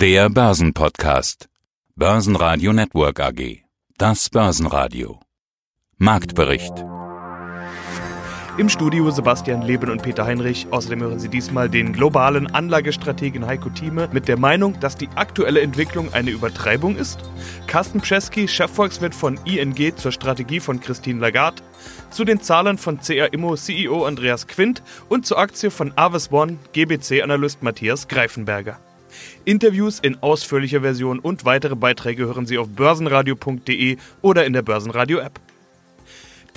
Der Börsenpodcast. Börsenradio Network AG. Das Börsenradio. Marktbericht. Im Studio Sebastian Leben und Peter Heinrich. Außerdem hören Sie diesmal den globalen Anlagestrategen Heiko Thieme mit der Meinung, dass die aktuelle Entwicklung eine Übertreibung ist. Carsten Pschesky, Chefvolkswirt von ING zur Strategie von Christine Lagarde. Zu den Zahlen von CA Immo CEO Andreas Quint und zur Aktie von Aves One GBC-Analyst Matthias Greifenberger. Interviews in ausführlicher Version und weitere Beiträge hören Sie auf börsenradio.de oder in der Börsenradio-App.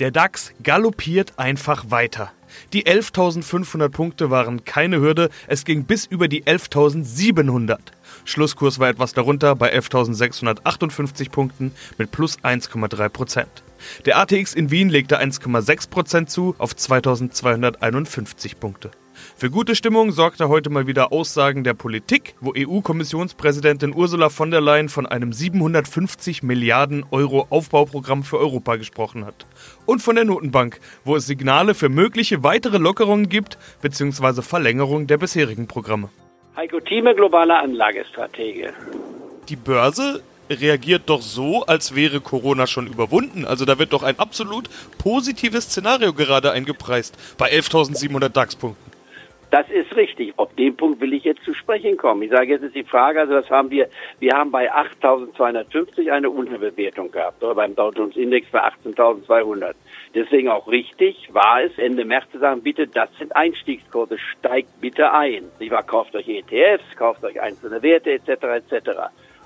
Der DAX galoppiert einfach weiter. Die 11.500 Punkte waren keine Hürde, es ging bis über die 11.700. Schlusskurs war etwas darunter bei 11.658 Punkten mit plus 1,3 Prozent. Der ATX in Wien legte 1,6 Prozent zu auf 2.251 Punkte. Für gute Stimmung sorgte heute mal wieder Aussagen der Politik, wo EU-Kommissionspräsidentin Ursula von der Leyen von einem 750 Milliarden Euro Aufbauprogramm für Europa gesprochen hat. Und von der Notenbank, wo es Signale für mögliche weitere Lockerungen gibt bzw. Verlängerung der bisherigen Programme. Heiko Thieme, globaler Anlagestratege. Die Börse reagiert doch so, als wäre Corona schon überwunden. Also da wird doch ein absolut positives Szenario gerade eingepreist bei 11.700 DAX-Punkten. Das ist richtig. Auf den Punkt will ich jetzt zu sprechen kommen. Ich sage, jetzt ist die Frage, also das haben wir, wir haben bei 8.250 eine Unterbewertung gehabt, oder beim Dow Jones Index bei 18.200. Deswegen auch richtig war es, Ende März zu sagen, bitte, das sind Einstiegskurse, steigt bitte ein. Ich war, kauft euch ETFs, kauft euch einzelne Werte etc. etc.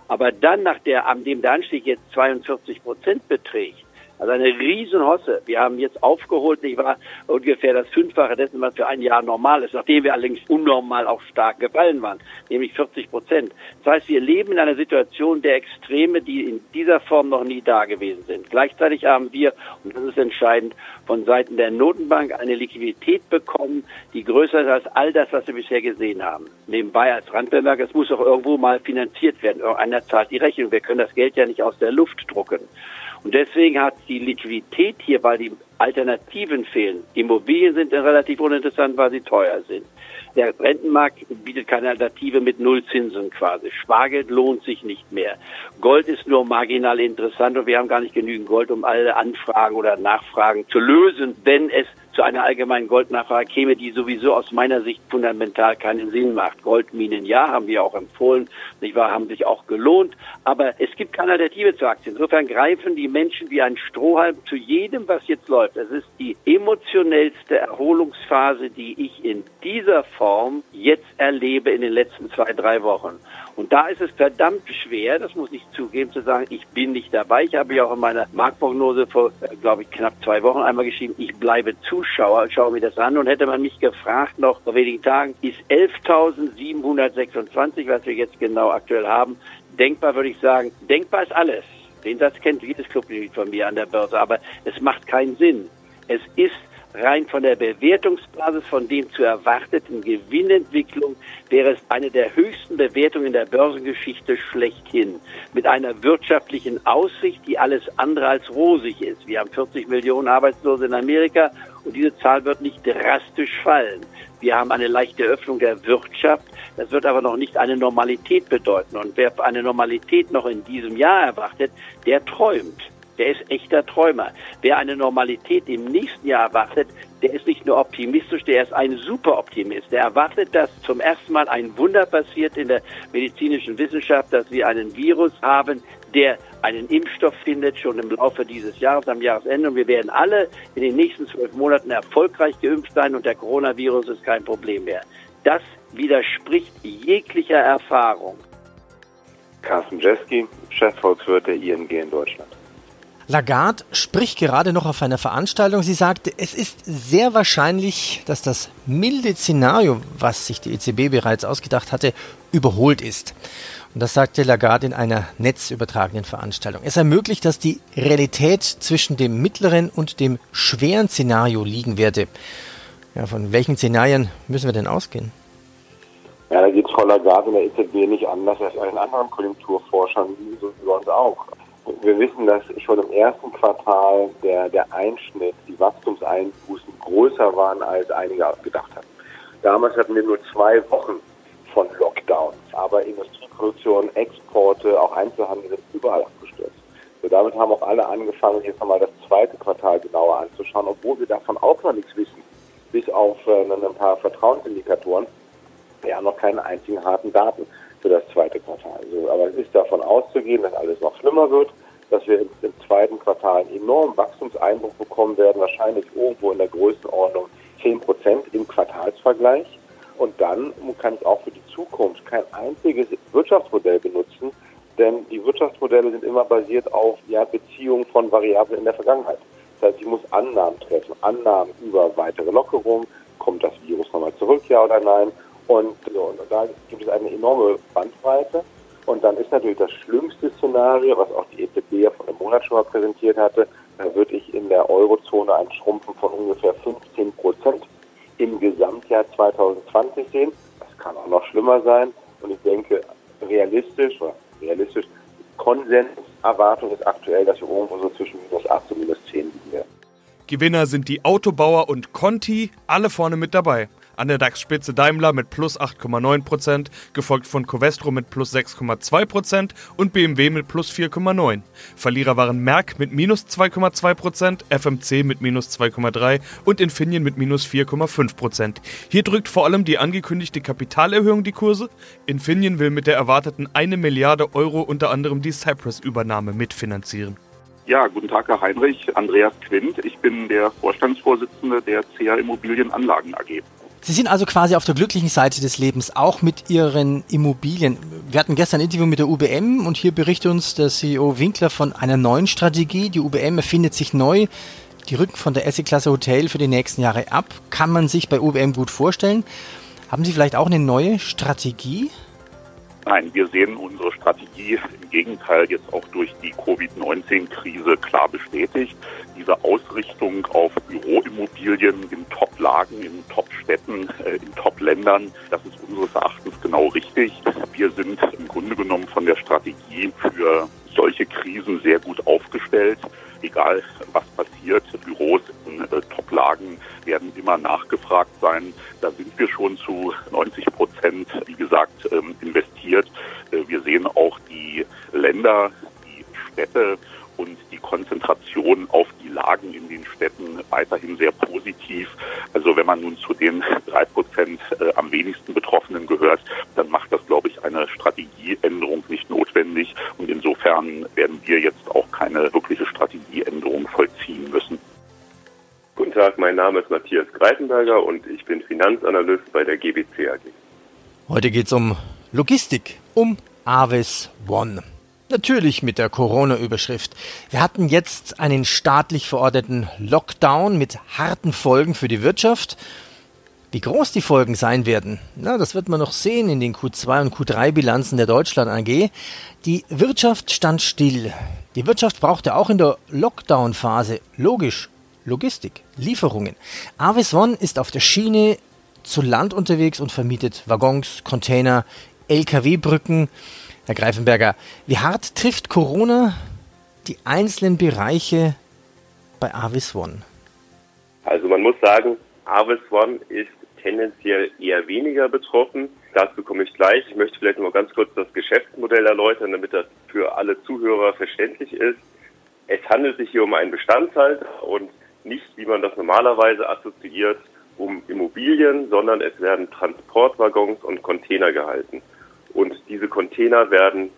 Aber dann, nach der, an dem der Anstieg jetzt 42 Prozent beträgt, also eine Riesenhosse. Wir haben jetzt aufgeholt, ich war ungefähr das Fünffache dessen, was für ein Jahr normal ist, nachdem wir allerdings unnormal auch stark gefallen waren, nämlich 40 Prozent. Das heißt, wir leben in einer Situation der Extreme, die in dieser Form noch nie da gewesen sind. Gleichzeitig haben wir, und das ist entscheidend, von Seiten der Notenbank eine Liquidität bekommen, die größer ist als all das, was wir bisher gesehen haben. Nebenbei als Randbemerk, es muss auch irgendwo mal finanziert werden. Irgendeiner zahlt die Rechnung. Wir können das Geld ja nicht aus der Luft drucken. Und deswegen hat die Liquidität hier, weil die Alternativen fehlen. Immobilien sind relativ uninteressant, weil sie teuer sind. Der Rentenmarkt bietet keine Alternative mit Nullzinsen quasi. Spargeld lohnt sich nicht mehr. Gold ist nur marginal interessant und wir haben gar nicht genügend Gold, um alle Anfragen oder Nachfragen zu lösen, wenn es zu einer allgemeinen Goldnachfrage käme, die sowieso aus meiner Sicht fundamental keinen Sinn macht. Goldminen ja, haben wir auch empfohlen, nicht wahr, haben sich auch gelohnt, aber es gibt keine Alternative zur Aktie. Insofern greifen die Menschen wie ein Strohhalm zu jedem, was jetzt läuft. Es ist die emotionellste Erholungsphase, die ich in dieser Form jetzt erlebe in den letzten zwei, drei Wochen. Und da ist es verdammt schwer, das muss ich zugeben, zu sagen, ich bin nicht dabei. Ich habe ja auch in meiner Marktprognose vor, äh, glaube ich, knapp zwei Wochen einmal geschrieben, ich bleibe Zuschauer, schaue mir das an. Und hätte man mich gefragt, noch vor wenigen Tagen, ist 11.726, was wir jetzt genau aktuell haben, denkbar, würde ich sagen, denkbar ist alles. Den Satz kennt jedes Clubmitglied von mir an der Börse, aber es macht keinen Sinn. Es ist rein von der Bewertungsbasis von dem zu erwarteten Gewinnentwicklung wäre es eine der höchsten Bewertungen der Börsengeschichte schlechthin. Mit einer wirtschaftlichen Aussicht, die alles andere als rosig ist. Wir haben 40 Millionen Arbeitslose in Amerika und diese Zahl wird nicht drastisch fallen. Wir haben eine leichte Öffnung der Wirtschaft. Das wird aber noch nicht eine Normalität bedeuten. Und wer eine Normalität noch in diesem Jahr erwartet, der träumt der ist echter Träumer. Wer eine Normalität im nächsten Jahr erwartet, der ist nicht nur optimistisch, der ist ein Superoptimist. Der erwartet, dass zum ersten Mal ein Wunder passiert in der medizinischen Wissenschaft, dass wir einen Virus haben, der einen Impfstoff findet, schon im Laufe dieses Jahres, am Jahresende. Und wir werden alle in den nächsten zwölf Monaten erfolgreich geimpft sein und der Coronavirus ist kein Problem mehr. Das widerspricht jeglicher Erfahrung. Carsten Jeski, Chefvolkswirt der ING in Deutschland. Lagarde spricht gerade noch auf einer Veranstaltung. Sie sagte, es ist sehr wahrscheinlich, dass das milde Szenario, was sich die EZB bereits ausgedacht hatte, überholt ist. Und das sagte Lagarde in einer netzübertragenen Veranstaltung. Es ermöglicht, dass die Realität zwischen dem mittleren und dem schweren Szenario liegen werde. Ja, von welchen Szenarien müssen wir denn ausgehen? Ja, da geht es Frau Lagarde in der EZB nicht anders als allen anderen Konjunkturforschern, so wie uns auch wir wissen, dass schon im ersten Quartal der, der Einschnitt, die Wachstumseinbußen größer waren, als einige gedacht hatten. Damals hatten wir nur zwei Wochen von Lockdowns. Aber Industrieproduktion, Exporte, auch Einzelhandel sind überall abgestürzt. So, damit haben auch alle angefangen, jetzt nochmal das zweite Quartal genauer anzuschauen, obwohl wir davon auch noch nichts wissen. Bis auf äh, ein paar Vertrauensindikatoren. Wir haben noch keine einzigen harten Daten für das zweite Quartal. Also, aber es ist davon auszugehen, dass alles noch schlimmer wird, dass wir im, zweiten Quartal einen enormen Wachstumseinbruch bekommen werden, wahrscheinlich irgendwo in der Größenordnung 10 Prozent im Quartalsvergleich. Und dann kann ich auch für die Zukunft kein einziges Wirtschaftsmodell benutzen, denn die Wirtschaftsmodelle sind immer basiert auf ja, Beziehungen von Variablen in der Vergangenheit. Das heißt, ich muss Annahmen treffen. Annahmen über weitere Lockerungen. Kommt das Virus nochmal zurück, ja oder nein? Und, und da gibt es eine enorme Bandbreite. Und dann ist natürlich das schlimmste Szenario, was auch die EZB ja vor einem Monat schon mal präsentiert hatte, da würde ich in der Eurozone ein Schrumpfen von ungefähr 15 Prozent im Gesamtjahr 2020 sehen. Das kann auch noch schlimmer sein. Und ich denke, realistisch, oder realistisch, Konsenserwartung ist aktuell, dass wir irgendwo so zwischen minus 8 und minus 10 liegen werden. Gewinner sind die Autobauer und Conti, alle vorne mit dabei. An der DAX-Spitze Daimler mit plus 8,9%, gefolgt von Covestro mit plus 6,2% und BMW mit plus 4,9%. Verlierer waren Merck mit minus 2,2%, FMC mit minus 2,3% und Infineon mit minus 4,5%. Hier drückt vor allem die angekündigte Kapitalerhöhung die Kurse. Infineon will mit der erwarteten 1 Milliarde Euro unter anderem die Cypress-Übernahme mitfinanzieren. Ja, guten Tag, Herr Heinrich. Andreas Quint. Ich bin der Vorstandsvorsitzende der CA Immobilienanlagen AG. Sie sind also quasi auf der glücklichen Seite des Lebens, auch mit Ihren Immobilien. Wir hatten gestern ein Interview mit der UBM und hier berichtet uns der CEO Winkler von einer neuen Strategie. Die UBM erfindet sich neu. Die rücken von der Essie-Klasse Hotel für die nächsten Jahre ab. Kann man sich bei UBM gut vorstellen. Haben Sie vielleicht auch eine neue Strategie? Nein, wir sehen unsere Strategie im Gegenteil jetzt auch durch die Covid-19-Krise klar bestätigt. Diese Ausrichtung auf Büroimmobilien in Top-Lagen, in Top-Städten, äh, in Top-Ländern, das ist unseres Erachtens genau richtig. Wir sind im Grunde genommen von der Strategie für solche Krisen sehr gut aufgestellt. Egal was passiert, Büros in äh, Top-Lagen werden immer nachgefragt sein. Da sind wir schon zu 90 Prozent, wie gesagt, ähm, investiert. Äh, wir sehen auch die Länder, die Städte und die Konzentration auf die Lagen in den Städten weiterhin sehr positiv. Also wenn man nun zu den drei Prozent äh, am wenigsten Betroffenen gehört, dann macht das, glaube ich, eine Strategieänderung nicht notwendig. Und insofern werden wir jetzt auch keine wirkliche Strategieänderung vollziehen müssen. Guten Tag, mein Name ist Matthias Greitenberger und ich bin Finanzanalyst bei der GBC AG. Heute geht es um Logistik, um Avis One. Natürlich mit der Corona-Überschrift. Wir hatten jetzt einen staatlich verordneten Lockdown mit harten Folgen für die Wirtschaft. Wie groß die Folgen sein werden, na, das wird man noch sehen in den Q2 und Q3-Bilanzen der Deutschland AG. Die Wirtschaft stand still. Die Wirtschaft brauchte auch in der Lockdown-Phase logisch Logistik, Lieferungen. Avis One ist auf der Schiene zu Land unterwegs und vermietet Waggons, Container, LKW-Brücken. Herr Greifenberger, wie hart trifft Corona die einzelnen Bereiche bei Avis One? Also man muss sagen, Avis One ist tendenziell eher weniger betroffen. Dazu komme ich gleich. Ich möchte vielleicht noch ganz kurz das Geschäftsmodell erläutern, damit das für alle Zuhörer verständlich ist. Es handelt sich hier um einen Bestandshalter und nicht, wie man das normalerweise assoziiert, um Immobilien, sondern es werden Transportwaggons und Container gehalten. Und diese Container werden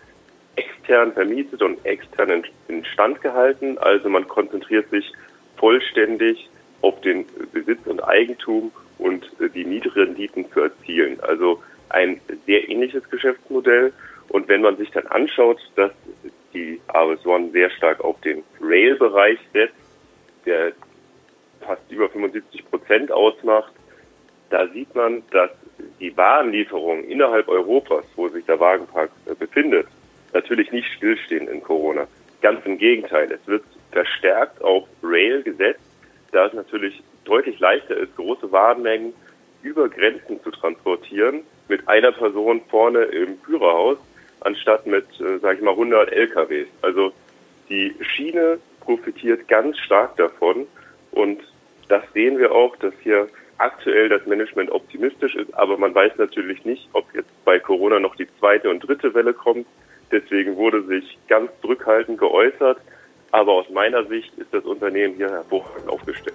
extern vermietet und extern instand gehalten. Also man konzentriert sich vollständig auf den Besitz und Eigentum und die Mietrenditen zu erzielen. Also ein sehr ähnliches Geschäftsmodell. Und wenn man sich dann anschaut, dass die Avis One sehr stark auf den Rail-Bereich setzt, der fast über 75 Prozent ausmacht, da sieht man, dass die Warenlieferungen innerhalb Europas, wo sich der Wagenpark äh, befindet, natürlich nicht stillstehen in Corona. Ganz im Gegenteil, es wird verstärkt auf Rail gesetzt, da es natürlich deutlich leichter ist, große Warenmengen über Grenzen zu transportieren mit einer Person vorne im Führerhaus, anstatt mit, äh, sage ich mal, 100 LKWs. Also die Schiene profitiert ganz stark davon und das sehen wir auch, dass hier aktuell das Management optimistisch ist, aber man weiß natürlich nicht, ob jetzt bei Corona noch die zweite und dritte Welle kommt. Deswegen wurde sich ganz zurückhaltend geäußert. Aber aus meiner Sicht ist das Unternehmen hier hervorragend aufgestellt.